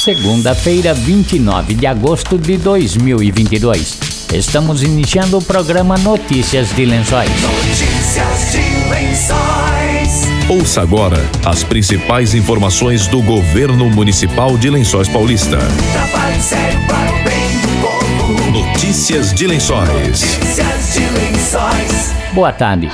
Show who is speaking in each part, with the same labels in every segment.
Speaker 1: Segunda-feira, 29 de agosto de 2022. Estamos iniciando o programa Notícias de Lençóis.
Speaker 2: Notícias de Lençóis.
Speaker 3: Ouça agora as principais informações do governo municipal de Lençóis Paulista.
Speaker 2: Trabalho sério para o bem do povo.
Speaker 3: Notícias de Lençóis.
Speaker 2: Notícias de Lençóis.
Speaker 1: Boa tarde.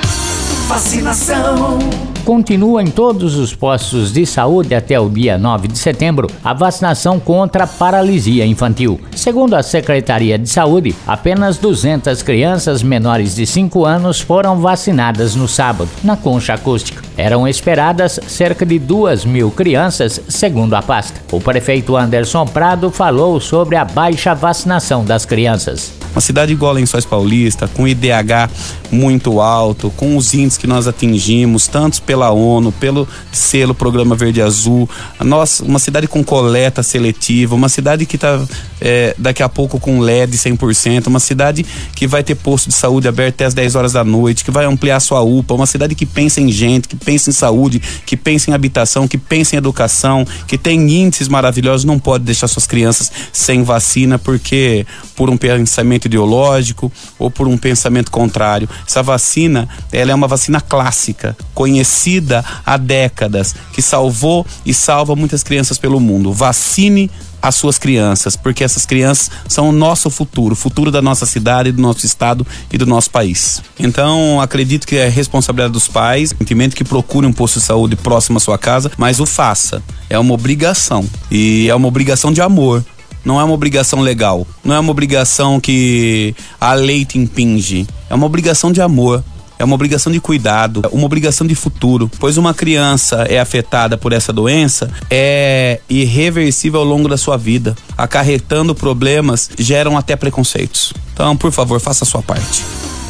Speaker 2: Vacinação.
Speaker 1: Continua em todos os postos de saúde até o dia 9 de setembro a vacinação contra a paralisia infantil. Segundo a Secretaria de Saúde, apenas 200 crianças menores de 5 anos foram vacinadas no sábado, na concha acústica. Eram esperadas cerca de 2 mil crianças, segundo a pasta. O prefeito Anderson Prado falou sobre a baixa vacinação das crianças.
Speaker 4: Uma cidade igual a Lençóis Paulista, com IDH muito alto, com os índices que nós atingimos, tanto pela ONU, pelo selo Programa Verde Azul, nós, uma cidade com coleta seletiva, uma cidade que está é, daqui a pouco com LED 100%, uma cidade que vai ter posto de saúde aberto até as 10 horas da noite, que vai ampliar sua UPA, uma cidade que pensa em gente, que pensa em saúde, que pensa em habitação, que pensa em educação, que tem índices maravilhosos, não pode deixar suas crianças sem vacina porque por um pensamento ideológico ou por um pensamento contrário. Essa vacina, ela é uma vacina clássica, conhecida há décadas, que salvou e salva muitas crianças pelo mundo. Vacine as suas crianças, porque essas crianças são o nosso futuro, o futuro da nossa cidade, do nosso estado e do nosso país. Então, acredito que é responsabilidade dos pais, entendimento que procure um posto de saúde próximo à sua casa, mas o faça. É uma obrigação e é uma obrigação de amor não é uma obrigação legal, não é uma obrigação que a lei te impinge, é uma obrigação de amor. É uma obrigação de cuidado, uma obrigação de futuro, pois uma criança é afetada por essa doença é irreversível ao longo da sua vida, acarretando problemas, geram até preconceitos. Então, por favor, faça a sua parte.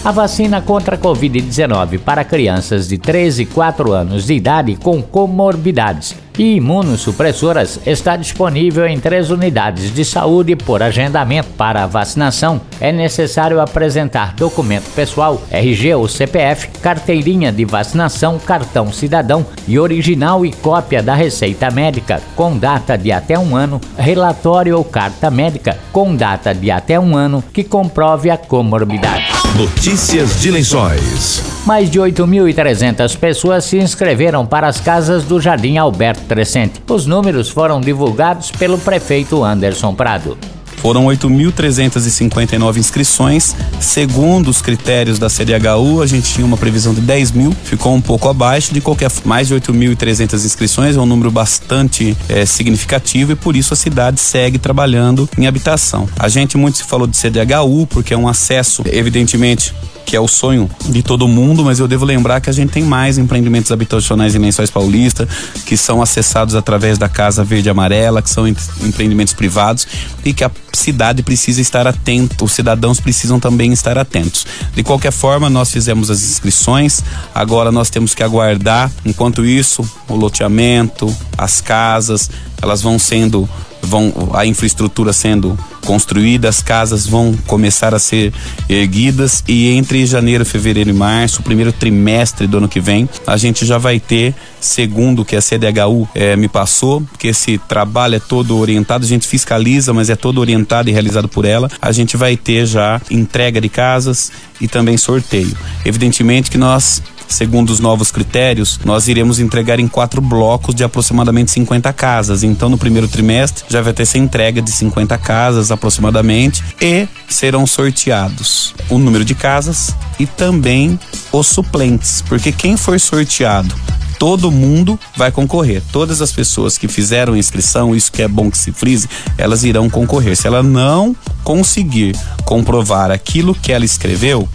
Speaker 1: A vacina contra a Covid-19 para crianças de 13 e 4 anos de idade com comorbidades e imunossupressoras está disponível em três unidades de saúde por agendamento. Para a vacinação, é necessário apresentar documento pessoal, RG ou CPF, carteirinha de vacinação, cartão cidadão e original e cópia da receita médica com data de até um ano, relatório ou carta médica com data de até um ano que comprove a comorbidade.
Speaker 3: Notícias de Lençóis.
Speaker 1: Mais de 8.300 pessoas se inscreveram para as casas do Jardim Alberto Crescente. Os números foram divulgados pelo prefeito Anderson Prado.
Speaker 4: Foram 8.359 inscrições. Segundo os critérios da CDHU, a gente tinha uma previsão de 10 mil, ficou um pouco abaixo. De qualquer mais de 8.300 inscrições, é um número bastante é, significativo e por isso a cidade segue trabalhando em habitação. A gente muito se falou de CDHU, porque é um acesso, evidentemente, que é o sonho de todo mundo, mas eu devo lembrar que a gente tem mais empreendimentos habitacionais em Lençóis Paulista, que são acessados através da Casa Verde Amarela, que são empreendimentos privados e que a cidade precisa estar atento, os cidadãos precisam também estar atentos. De qualquer forma, nós fizemos as inscrições, agora nós temos que aguardar, enquanto isso, o loteamento, as casas, elas vão sendo vão a infraestrutura sendo construída, as casas vão começar a ser erguidas e entre janeiro, fevereiro e março, primeiro trimestre do ano que vem, a gente já vai ter, segundo o que a CDHU eh, me passou, que esse trabalho é todo orientado, a gente fiscaliza, mas é todo orientado e realizado por ela, a gente vai ter já entrega de casas e também sorteio. Evidentemente que nós Segundo os novos critérios, nós iremos entregar em quatro blocos de aproximadamente 50 casas. Então, no primeiro trimestre, já vai ter essa entrega de 50 casas aproximadamente e serão sorteados o número de casas e também os suplentes, porque quem for sorteado todo mundo vai concorrer. Todas as pessoas que fizeram inscrição, isso que é bom que se frise, elas irão concorrer. Se ela não conseguir comprovar aquilo que ela escreveu,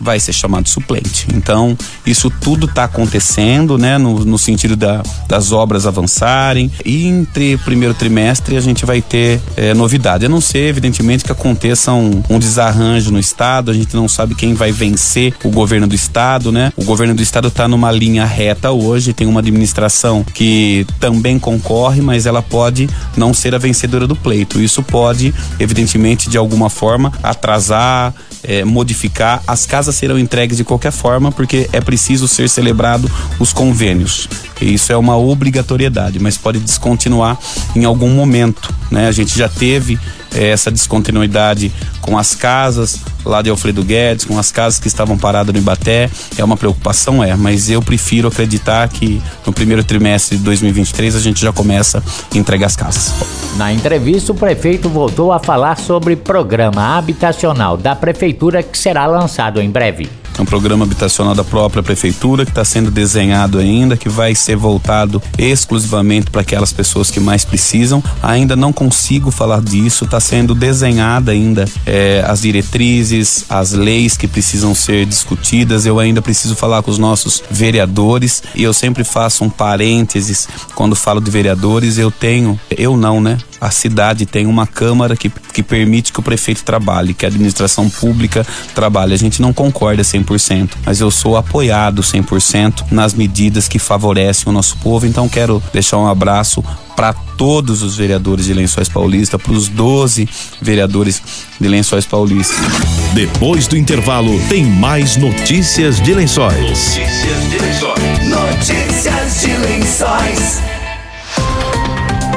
Speaker 4: vai ser chamado suplente. Então, isso tudo está acontecendo, né, no, no sentido da, das obras avançarem. E entre primeiro trimestre a gente vai ter é, novidade. A não ser, evidentemente, que aconteça um, um, desarranjo no Estado, a gente não sabe quem vai vencer o governo do Estado, né? O governo do Estado está numa linha reta hoje, tem uma administração que também concorre, mas ela pode não ser a vencedora do pleito. Isso pode, evidentemente, de alguma forma, atrasar, é, modificar. As casas serão entregues de qualquer forma, porque é preciso ser celebrado os convênios. E isso é uma obrigatoriedade, mas pode descontinuar em algum momento né? A gente já teve é, essa descontinuidade com as casas lá de Alfredo Guedes, com as casas que estavam paradas no Ibaté. É uma preocupação, é, mas eu prefiro acreditar que no primeiro trimestre de 2023 a gente já começa a entregar as casas.
Speaker 1: Na entrevista, o prefeito voltou a falar sobre programa habitacional da prefeitura que será lançado em breve.
Speaker 4: É um programa habitacional da própria prefeitura que está sendo desenhado ainda, que vai ser voltado exclusivamente para aquelas pessoas que mais precisam. Ainda não consigo falar disso, está sendo desenhada ainda é, as diretrizes, as leis que precisam ser discutidas. Eu ainda preciso falar com os nossos vereadores e eu sempre faço um parênteses quando falo de vereadores. Eu tenho, eu não, né? A cidade tem uma Câmara que, que permite que o prefeito trabalhe, que a administração pública trabalhe. A gente não concorda 100%, mas eu sou apoiado 100% nas medidas que favorecem o nosso povo. Então quero deixar um abraço para todos os vereadores de Lençóis Paulista, para os 12 vereadores de Lençóis Paulista.
Speaker 3: Depois do intervalo, tem mais notícias de Lençóis.
Speaker 2: Notícias de Lençóis. Notícias de Lençóis.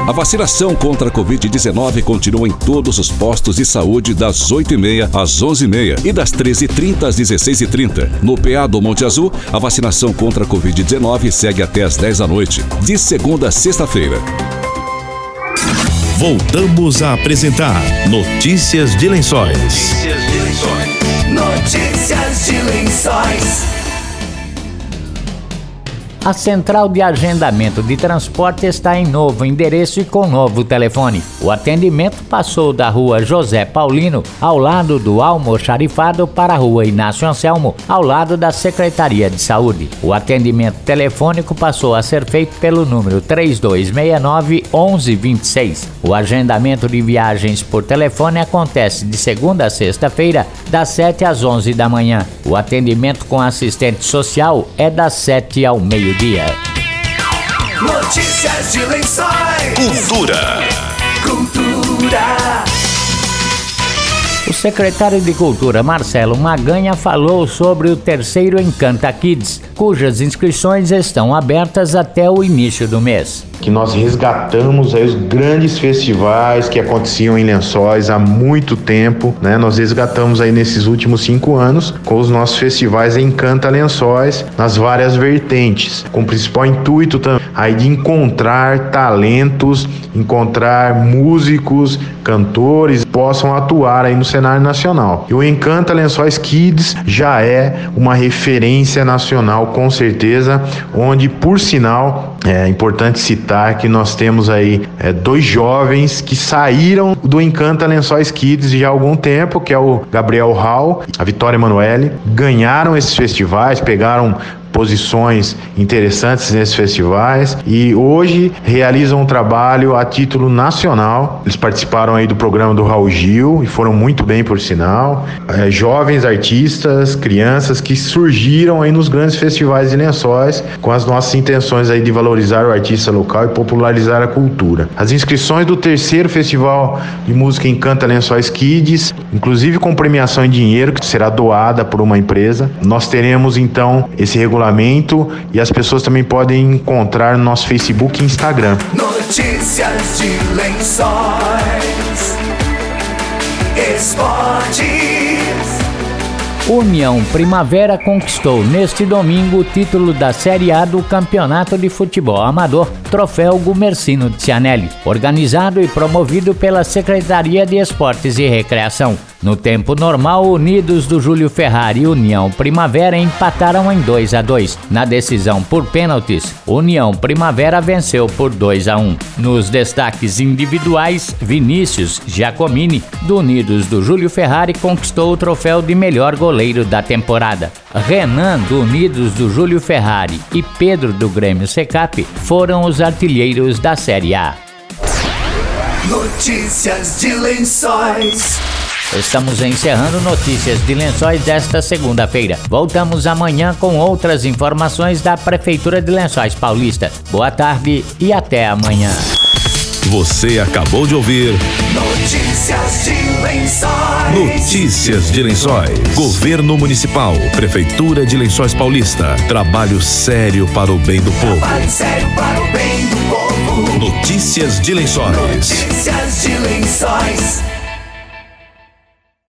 Speaker 5: A vacinação contra a Covid-19 continua em todos os postos de saúde das 8h30 às 11h30 e das 13h30 às 16h30. No PA do Monte Azul, a vacinação contra a Covid-19 segue até às 10 da noite, de segunda a sexta-feira.
Speaker 3: Voltamos a apresentar Notícias de Lençóis.
Speaker 2: Notícias de Lençóis. Notícias de Lençóis.
Speaker 1: A central de agendamento de transporte está em novo endereço e com novo telefone. O atendimento passou da rua José Paulino, ao lado do Almoxarifado, para a rua Inácio Anselmo, ao lado da Secretaria de Saúde. O atendimento telefônico passou a ser feito pelo número 3269 1126. O agendamento de viagens por telefone acontece de segunda a sexta-feira, das 7 às 11 da manhã. O atendimento com assistente social é das 7 ao meio-dia.
Speaker 2: Notícias de Lençóis.
Speaker 3: Cultura.
Speaker 2: Cultura.
Speaker 1: O secretário de Cultura, Marcelo Maganha, falou sobre o terceiro Encanta Kids, cujas inscrições estão abertas até o início do mês.
Speaker 6: Que nós resgatamos aí os grandes festivais que aconteciam em Lençóis há muito tempo, né? Nós resgatamos aí nesses últimos cinco anos com os nossos festivais Encanta Lençóis nas várias vertentes, com o principal intuito também aí de encontrar talentos, encontrar músicos, cantores possam atuar aí no cenário nacional. E o Encanta Lençóis Kids já é uma referência nacional com certeza, onde por sinal é importante citar que nós temos aí é, dois jovens que saíram do Encanta Lençóis Kids já há algum tempo, que é o Gabriel Hall, a Vitória Emanuele, ganharam esses festivais, pegaram posições interessantes nesses festivais e hoje realizam um trabalho a título nacional. Eles participaram aí do programa do Raul Gil e foram muito bem por sinal. É, jovens artistas, crianças que surgiram aí nos grandes festivais de lençóis com as nossas intenções aí de valorizar o artista local e popularizar a cultura. As inscrições do terceiro festival de música Encanta Lençóis Kids, inclusive com premiação em dinheiro que será doada por uma empresa. Nós teremos então esse regulamento e as pessoas também podem encontrar no nosso Facebook e Instagram.
Speaker 2: Notícias de Lençóis. Esportes.
Speaker 1: União Primavera conquistou neste domingo o título da Série A do Campeonato de Futebol Amador, Troféu Gumercino de Cianelli, organizado e promovido pela Secretaria de Esportes e Recreação. No tempo normal, Unidos do Júlio Ferrari e União Primavera empataram em 2 a 2. Na decisão por pênaltis, União Primavera venceu por 2 a 1. Nos destaques individuais, Vinícius Giacomini, do Unidos do Júlio Ferrari, conquistou o troféu de melhor goleiro da temporada. Renan, do Unidos do Júlio Ferrari, e Pedro, do Grêmio Secap, foram os artilheiros da Série A.
Speaker 2: Notícias de Lençóis.
Speaker 1: Estamos encerrando notícias de Lençóis desta segunda-feira. Voltamos amanhã com outras informações da Prefeitura de Lençóis Paulista. Boa tarde e até amanhã.
Speaker 3: Você acabou de ouvir
Speaker 2: Notícias de Lençóis.
Speaker 3: Notícias de Lençóis. Governo Municipal, Prefeitura de Lençóis Paulista. Trabalho sério para o bem do povo.
Speaker 2: Trabalho sério para o bem do povo.
Speaker 3: Notícias de Lençóis.